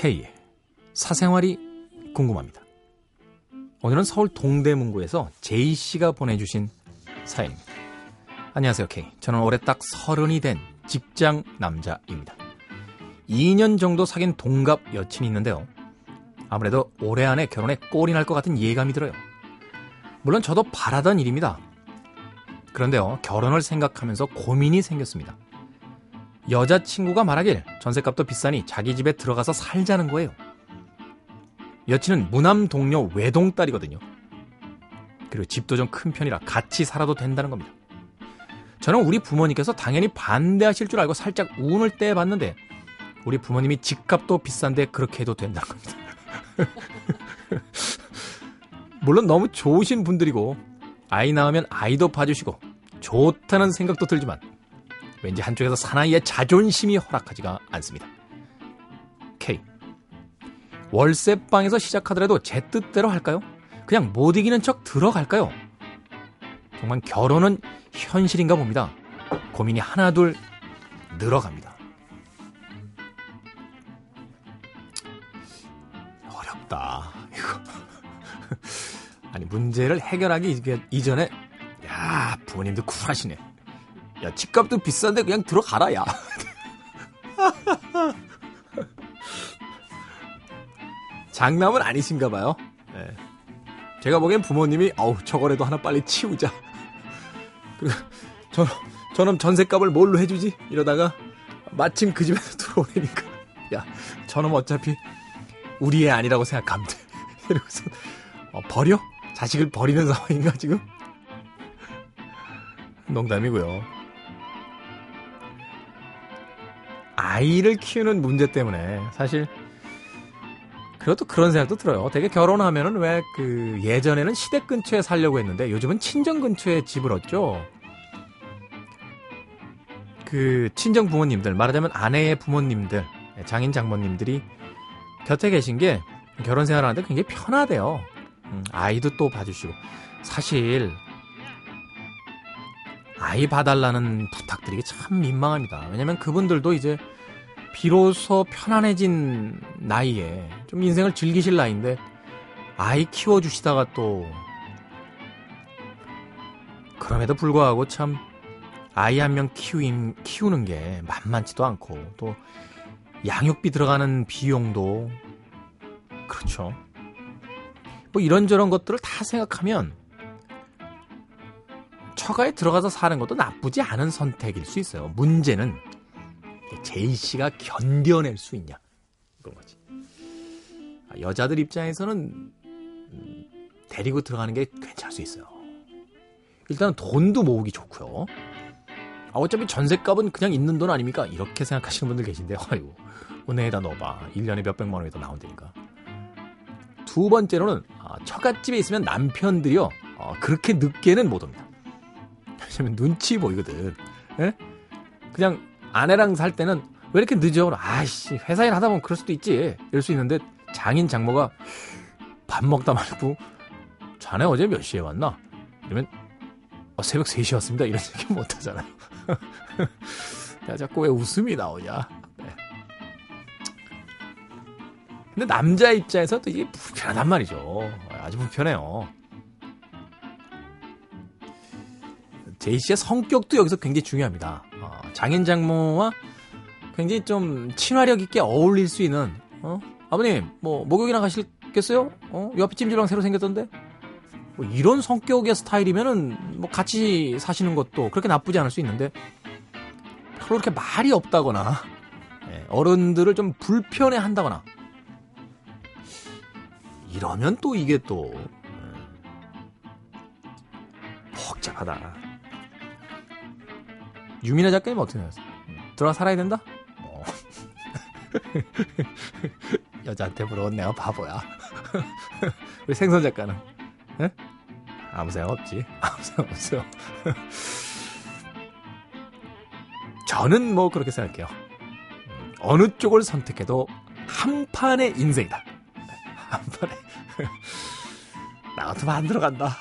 K의 사생활이 궁금합니다. 오늘은 서울 동대문구에서 제이 씨가 보내주신 사연입니다. 안녕하세요, K. 저는 올해 딱 서른이 된 직장 남자입니다. 2년 정도 사귄 동갑 여친이 있는데요. 아무래도 올해 안에 결혼에 꼴이 날 것 같은 예감이 들어요. 물론 저도 바라던 일입니다. 그런데요, 결혼을 생각하면서 고민이 생겼습니다. 여자친구가 말하길 전셋값도 비싸니 자기 집에 들어가서 살자는 거예요. 여친은 무남 동료 외동딸이거든요. 그리고 집도 좀 큰 편이라 같이 살아도 된다는 겁니다. 저는 우리 부모님께서 당연히 반대하실 줄 알고 살짝 운을 떼봤는데 우리 부모님이 집값도 비싼데 그렇게 해도 된다는 겁니다. 물론 너무 좋으신 분들이고 아이 낳으면 아이도 봐주시고 좋다는 생각도 들지만 왠지 한쪽에서 사나이의 자존심이 허락하지가 않습니다. K. 월세방에서 시작하더라도 제 뜻대로 할까요? 그냥 못 이기는 척 들어갈까요? 정말 결혼은 현실인가 봅니다. 고민이 하나둘 늘어갑니다. 어렵다. 이거. 아니, 문제를 해결하기 이전에, 야, 부모님도 쿨하시네. 야, 집값도 비싼데 그냥 들어가라, 야. 장남은 아니신가 봐요. 네. 제가 보기엔 부모님이, 어우, 저거라도 하나 빨리 치우자. 그리고, 저, 저놈 전셋값을 뭘로 해주지? 이러다가, 마침 그 집에서 들어오니까, 야, 저놈 어차피, 우리 애 아니라고 생각하면 돼. 이러고서, 어, 버려? 자식을 버리는 상황인가, 지금? 농담이고요. 아이를 키우는 문제 때문에 사실 그것도 그런 생각도 들어요. 되게 결혼하면은 왜 그 예전에는 시댁 근처에 살려고 했는데 요즘은 친정 근처에 집을 얻죠. 그 친정 부모님들 말하자면 아내의 부모님들 장인 장모님들이 곁에 계신 게 결혼 생활하는데 굉장히 편하대요. 음, 아이도 또 봐주시고 사실 아이 봐달라는 부탁드리기 참 민망합니다. 왜냐면 그분들도 이제 비로소 편안해진 나이에 좀 인생을 즐기실 나이인데 아이 키워주시다가 또 그럼에도 불구하고 참 아이 한 명 키우는 게 만만치도 않고 또 양육비 들어가는 비용도 그렇죠. 뭐 이런저런 것들을 다 생각하면 처가에 들어가서 사는 것도 나쁘지 않은 선택일 수 있어요. 문제는 제이 씨가 견뎌낼 수 있냐 그런 거지. 아, 여자들 입장에서는 음, 데리고 들어가는 게 괜찮을 수 있어요. 일단은 돈도 모으기 좋고요. 아, 어차피 전셋값은 그냥 있는 돈 아닙니까? 이렇게 생각하시는 분들 계신데, 아이고, 은행에다 넣어봐. 1년에 몇백만 원이 더 나온다니까. 두 번째로는, 아, 처갓집에 있으면 남편들이요, 어, 그렇게 늦게는 못 옵니다. 왜냐면 눈치 보이거든. 예? 그냥 아내랑 살 때는 왜 이렇게 늦어? 아이씨, 회사 일 하다 보면 그럴 수도 있지. 이럴 수 있는데 장인 장모가 밥 먹다 말고 자네 어제 몇 시에 왔나? 이러면 어, 새벽 3시 왔습니다. 이런 얘기 못 하잖아요. 야, 자꾸 왜 웃음이 나오냐? 네. 근데 남자 입장에서 도 이게 불편하단 말이죠. 아주 불편해요. 제이 씨의 성격도 여기서 굉장히 중요합니다. 어, 장인 장모와 굉장히 좀 친화력 있게 어울릴 수 있는 어? 아버님 뭐 목욕이나 가실겠어요? 어? 옆에 찜질방 새로 생겼던데? 뭐 이런 성격의 스타일이면은 뭐 같이 사시는 것도 그렇게 나쁘지 않을 수 있는데 별로 그렇게 말이 없다거나 예, 어른들을 좀 불편해 한다거나 이러면 또 이게 또 예, 복잡하다. 유민아 작가님 어떻게 생각하세요? 들어가 살아야 된다? 어. 여자한테 물어본 내가 바보야. 우리 생선 작가는? 에? 아무 생각 없지. 아무 생각 없어요. 저는 뭐 그렇게 생각해요. 어느 쪽을 선택해도 한 판의 인생이다. 한 판에. 나 같으면 안 들어간다.